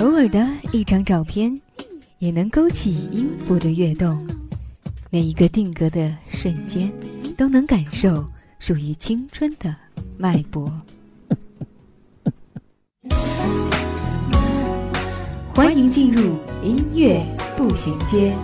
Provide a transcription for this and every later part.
偶尔的一张照片，也能勾起音符的跃动。每一个定格的瞬间，都能感受属于青春的脉搏。欢迎进入音乐步行街。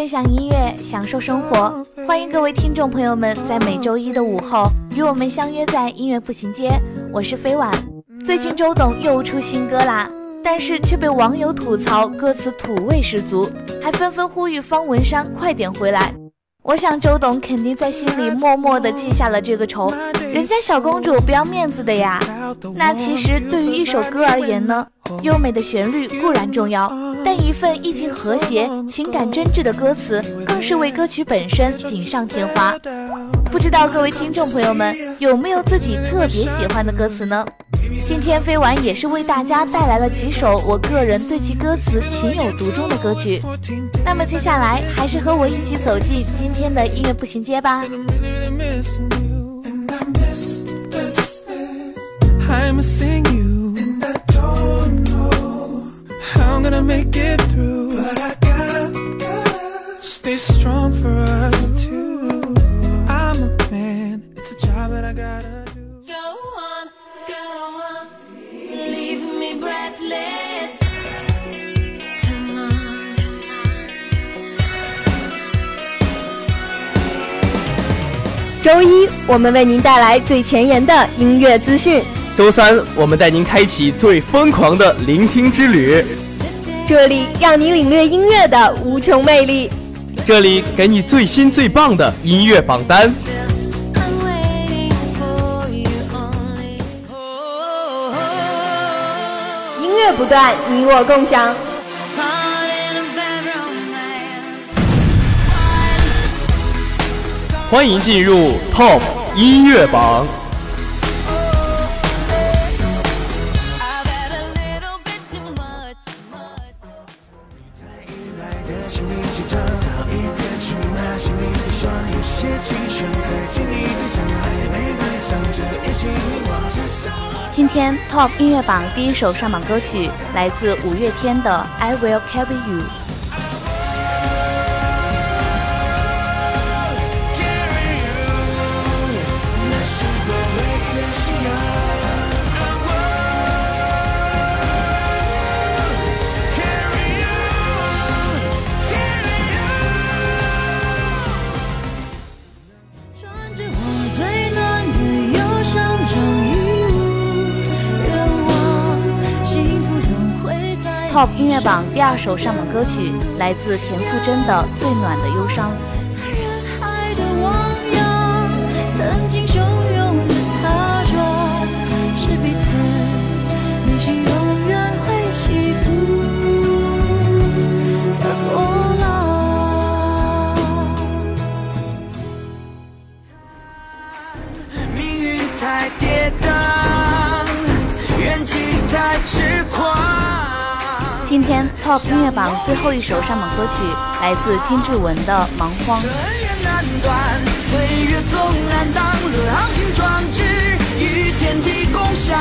分享音乐，享受生活，欢迎各位听众朋友们在每周一的午后与我们相约在音乐步行街。我是飞婉。最近周董又出新歌啦，但是却被网友吐槽歌词土味十足，还纷纷呼吁方文山快点回来。我想周董肯定在心里默默地记下了这个仇，人家小公主不要面子的呀。那其实对于一首歌而言呢，优美的旋律固然重要，但一份意境和谐、情感真挚的歌词，更是为歌曲本身锦上添花。不知道各位听众朋友们有没有自己特别喜欢的歌词呢？今天飞完也是为大家带来了几首我个人对其歌词情有独钟的歌曲。那么接下来还是和我一起走进今天的音乐步行街吧。I'm a sing you. Gonna make it through. But I gotta, gotta stay strong for us two. I'm a man, it's a job that I gotta do. Go on, go on, leave me breathless. Come on. 周一，我们为您带来最前沿的音乐资讯。周三，我们带您开启最疯狂的聆听之旅，这里让你领略音乐的无穷魅力。这里给你最新最棒的音乐榜单。音乐不断，你我共享。欢迎进入 Top 音乐榜。今天 Top 音乐榜第一首上榜歌曲来自五月天的《I Will Carry You》。carry you，那是我唯一的信 Top 音乐榜第二首上榜歌曲来自田馥甄的《最暖的忧伤》。音乐榜最后一首上榜歌曲来自金志文的《蛮荒》。恩怨难断，岁月总难挡，昂行壮志与天地共享，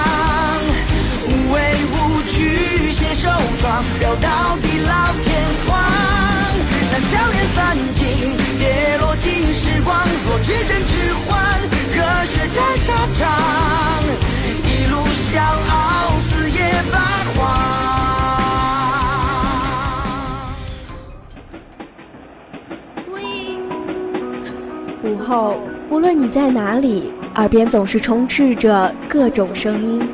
无畏无惧携手闯，聊到地老天荒。让硝烟散尽，跌落尽时光，若至真只换，热血战沙场，午后，无论你在哪里，耳边总是充斥着各种声音。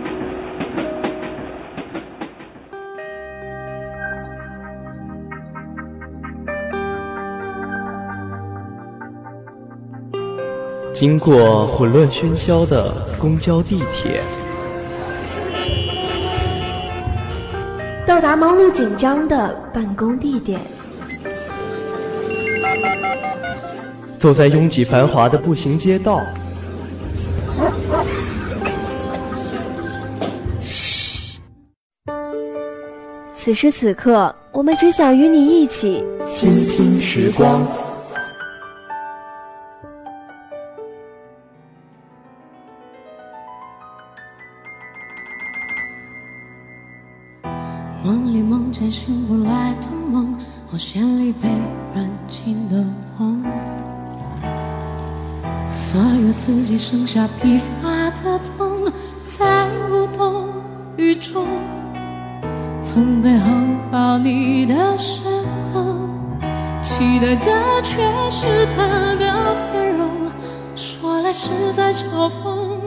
经过混乱喧嚣的公交、地铁，到达忙碌紧张的办公地点，走在拥挤繁华的步行街道，此时此刻，我们只想与你一起倾听时光。梦里梦见醒不来的梦，红线里被软禁的自己剩下疲乏的痛，在无动于衷。从背后抱你的时候，期待的却是他的面容，说来实在嘲讽，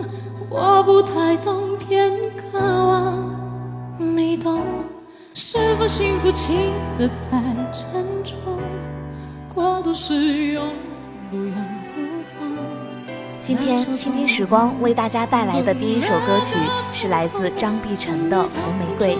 我不太懂，偏渴望你懂。是否幸福轻得太沉重？过度使用，不痒。今天倾听时光为大家带来的第一首歌曲是来自张碧晨的《红玫瑰》。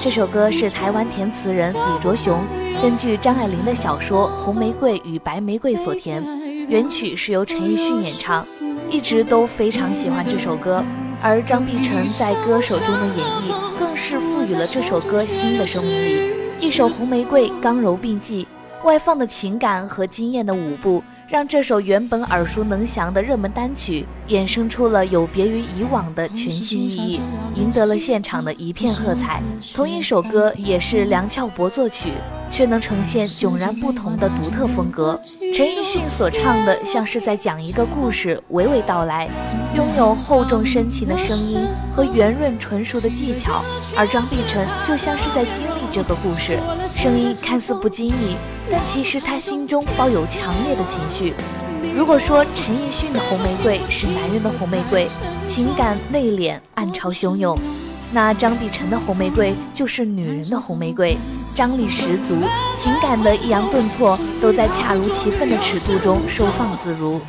这首歌是台湾填词人李卓雄根据张爱玲的小说《红玫瑰与白玫瑰》所填，原曲是由陈奕迅演唱。一直都非常喜欢这首歌，而张碧晨在歌手中的演绎更是赋予了这首歌新的生命力。一首《红玫瑰》刚柔并济，外放的情感和惊艳的舞步。让这首原本耳熟能详的热门单曲衍生出了有别于以往的全新意义，赢得了现场的一片喝彩。同一首歌也是梁翘柏作曲，却能呈现迥然不同的独特风格。陈奕迅所唱的像是在讲一个故事，娓娓道来，拥有厚重深情的声音和圆润纯熟的技巧；而张碧晨就像是在经历这个故事，声音看似不经意。但其实他心中抱有强烈的情绪。如果说陈奕迅的红玫瑰是男人的红玫瑰，情感内敛、暗潮汹涌，那张碧晨的红玫瑰就是女人的红玫瑰，张力十足，情感的抑扬顿挫都在恰如其分的尺度中收放自如。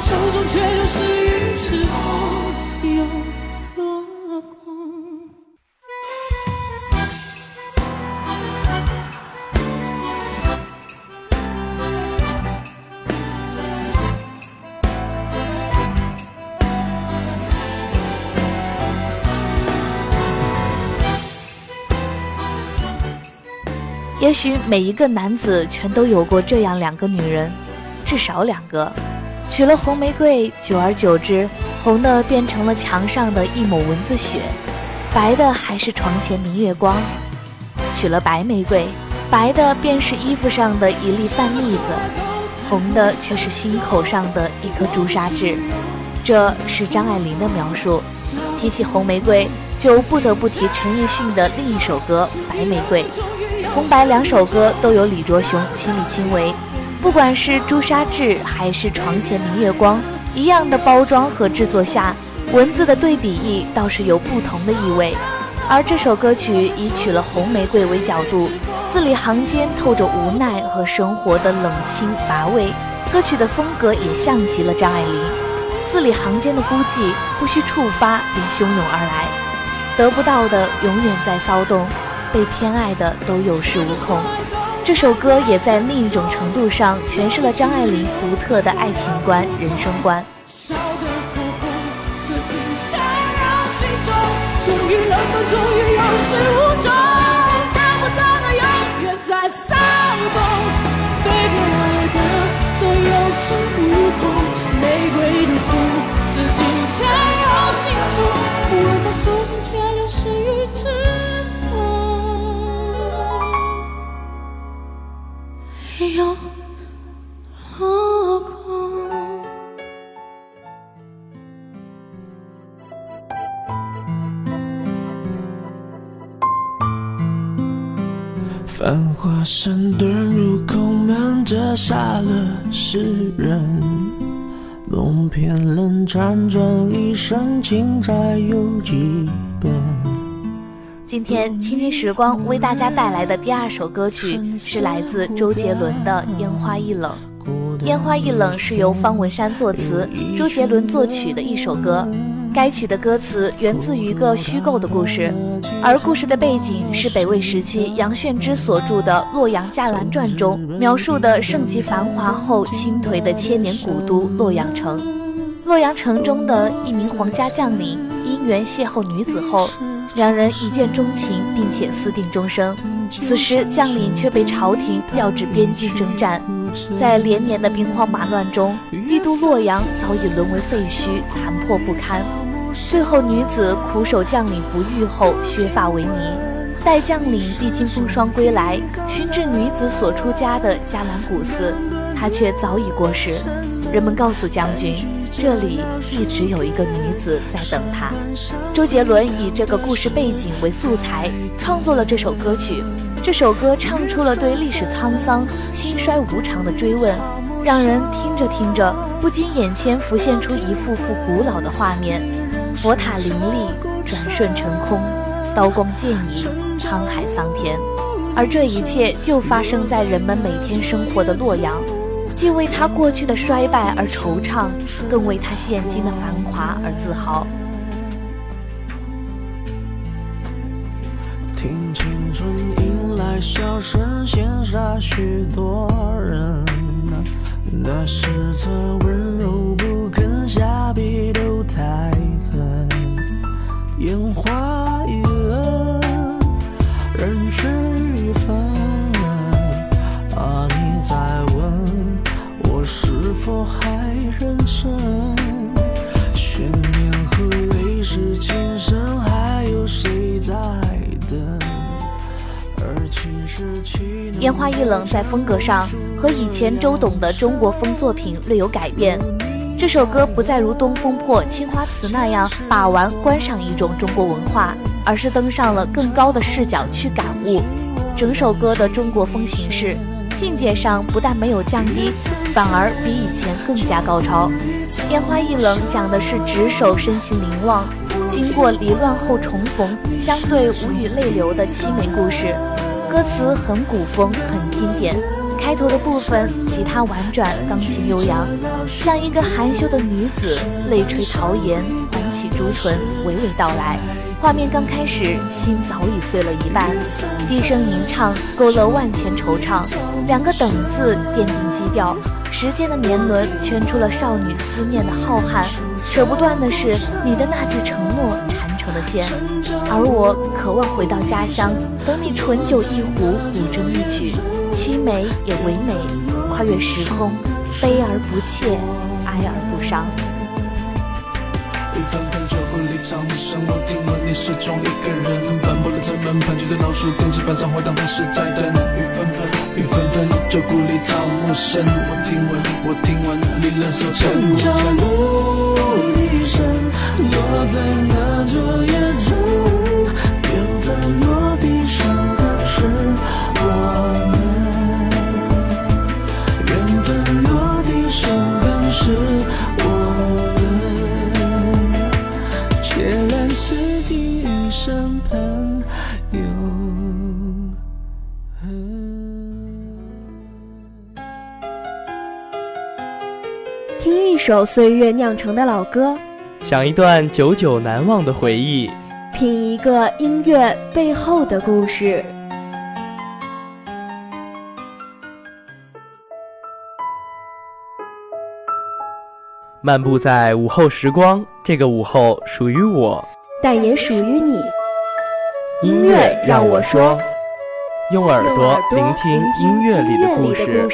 手中却又是雨之后又落空。也许每一个男子全都有过这样两个女人，至少两个。取了红玫瑰，久而久之，红的变成了墙上的一抹蚊子血，白的还是床前明月光。取了白玫瑰，白的便是衣服上的一粒饭粒子，红的却是心口上的一颗朱砂痣。这是张爱玲的描述。提起红玫瑰，就不得不提陈奕迅的另一首歌《白玫瑰》。红白两首歌都有李卓雄亲力亲为。不管是朱砂痣还是床前明月光，一样的包装和制作下，文字的对比意倒是有不同的意味。而这首歌曲以取了红玫瑰为角度，字里行间透着无奈和生活的冷清乏味。歌曲的风格也像极了张爱玲，字里行间的孤寂不需触发便汹涌而来，得不到的永远在骚动，被偏爱的都有恃无恐。这首歌也在另一种程度上诠释了张爱玲独特的爱情观、人生观。烧得火红，色心缠绕心中，终于冷冻，终于有始无终，得不到的永远在骚动，繁华山遁入空门，折煞了世人。梦偏冷，辗转一生，情债有几本？今天倾听时光为大家带来的第二首歌曲是来自周杰伦的《烟花易冷》。《烟花易冷》是由方文山作词，周杰伦作曲的一首歌。该曲的歌词源自于一个虚构的故事，而故事的背景是北魏时期杨炫之所著的《洛阳伽蓝传》中描述的盛极繁华后倾颓的千年古都洛阳城。洛阳城中的一名皇家将领因缘邂逅女子后，两人一见钟情，并且私定终生。此时将领却被朝廷调至边境征战，在连年的兵荒马乱中，帝都洛阳早已沦为废墟，残破不堪。最后，女子苦守将领不遇后，削发为尼。待将领历经风霜归来，寻至女子所出家的伽蓝古寺，她却早已过世。人们告诉将军，这里一直有一个女子在等他。周杰伦以这个故事背景为素材，创作了这首歌曲。这首歌唱出了对历史沧桑、兴衰无常的追问，让人听着听着，不禁眼前浮现出一幅幅古老的画面：佛塔林立，转瞬成空，刀光剑影，沧海桑田。而这一切就发生在人们每天生活的洛阳。既为他过去的衰败而惆怅，更为他现今的繁华而自豪。听青春迎来笑声，羡煞许多人。那时策温柔不肯下笔都太狠，烟花易冷，人事已分。啊，你在问我是否还认真？悬念和泪是情深，还有谁在等？而情是岂能烟花易冷在风格上和以前周董的中国风作品略有改变。这首歌不再如《东风破》《青花瓷》那样把玩观赏一种中国文化，而是登上了更高的视角去感悟整首歌的中国风形式。境界上不但没有降低，反而比以前更加高超。《烟花易冷》讲的是执手深情凝望，经过离乱后重逢，相对无语泪流的凄美故事。歌词很古风，很经典。开头的部分，吉他婉转，钢琴悠扬，像一个含羞的女子，泪垂桃颜，红起朱唇，娓娓道来。画面刚开始，心早已碎了一半，低声吟唱，勾勒万千惆怅。两个等字奠定基调，时间的年轮圈出了少女思念的浩瀚。扯不断的是你的那句承诺缠成的线，而我渴望回到家乡，等你醇酒一壶，古筝一曲，凄美也唯美，跨越时空，悲而不切，哀而不伤。一分分酒壶里唱无声，我听闻你始终一个人。斑驳的城门盘踞在老树根，石板上回荡的是在等。雨纷纷，雨纷纷，酒壶里唱无声，我听闻，我听闻你忍受沉脚沉。首岁月酿成的老歌，想一段久久难忘的回忆。品一个音乐背后的故事。漫步在午后时光，这个午后属于我。但也属于你。音乐让我说，用耳朵聆听音乐里的故事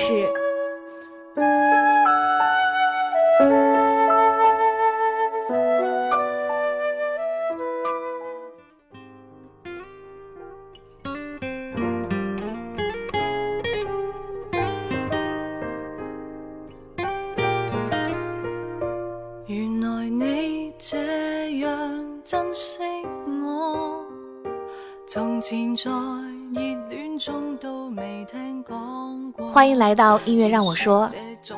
欢迎来到音乐让我说。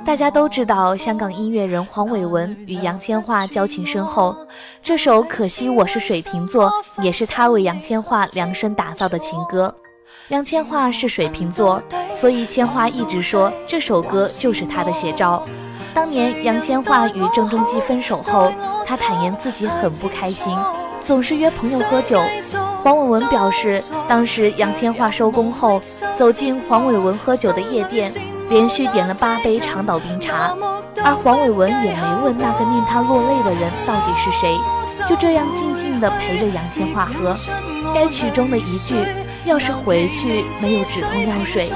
大家都知道，香港音乐人黄伟文与杨千嬅交情深厚，这首《可惜我是水瓶座》也是他为杨千嬅量身打造的情歌。杨千嬅是水瓶座，所以千嬅一直说这首歌就是她的写照。当年杨千嬅与郑中基分手后，她坦言自己很不开心，总是约朋友喝酒。黄伟文表示，当时杨千嬅收工后走进黄伟文喝酒的夜店。连续点了八杯长岛冰茶，而黄伟文也没问那个令他落泪的人到底是谁，就这样静静地陪着杨千嬅喝。该曲中的一句“要是回去没有止痛药水，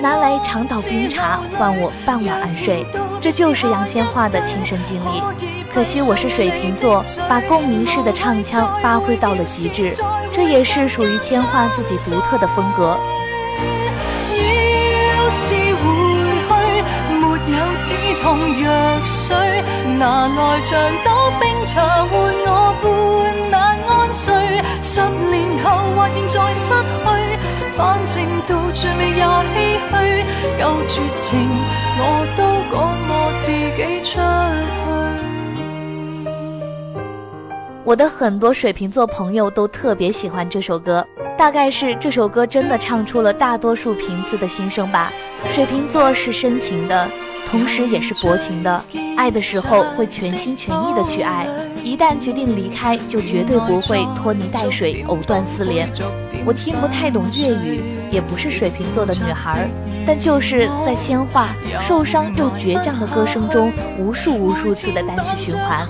拿来长岛冰茶换我半晚安睡”，这就是杨千嬅的亲身经历。可惜我是水瓶座，把共鸣式的唱腔发挥到了极致，这也是属于千嬅自己独特的风格。止痛藥水，拿來像斗冰茶換我半晚安睡。十年后或現在失去，反正到最尾也唏噓。夠絕情，我都趕我自己出去。我的很多水瓶座朋友都特别喜欢这首歌，大概是这首歌真的唱出了大多数瓶子的心声吧。水瓶座是深情的。同时也是薄情的，爱的时候会全心全意的去爱，一旦决定离开，就绝对不会拖泥带水、藕断丝连。我听不太懂粤语，也不是水瓶座的女孩，但就是在千嬅受伤又倔强的歌声中，无数无数次的单曲循环。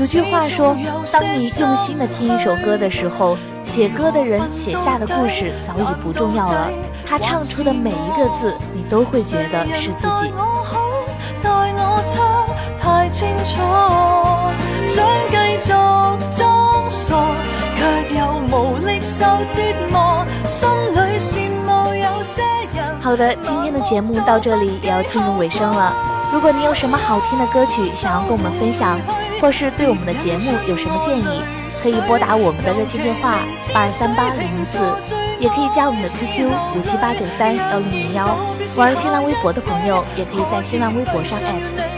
有句话说，当你用心的听一首歌的时候，写歌的人写下的故事早已不重要了，他唱出的每一个字，你都会觉得是自己。清楚，想继续装傻，却又无力受折磨，心里羡慕有些人。好的，今天的节目到这里也要进入尾声了。如果你有什么好听的歌曲想要跟我们分享，或是对我们的节目有什么建议，可以拨打我们的热线电话八二三八零零四，也可以加我们的 QQ 五七八九三幺零零幺。玩新浪微博的朋友，也可以在新浪微博上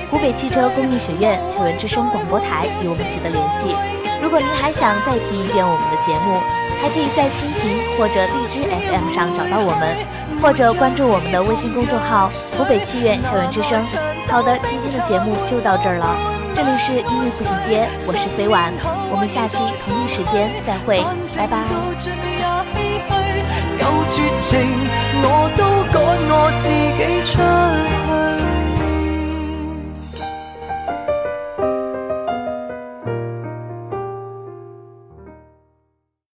湖北汽车工艺学院校园之声广播台与我们取得联系。如果您还想再听一遍我们的节目，还可以在蜻蜓或者荔枝 FM 上找到我们，或者关注我们的微信公众号“湖北汽院校园之声”。好的，今天的节目就到这儿了。这里是音乐步行街，我是飞婉，我们下期同一时间再会，拜拜。有绝情，我都赶我自己出。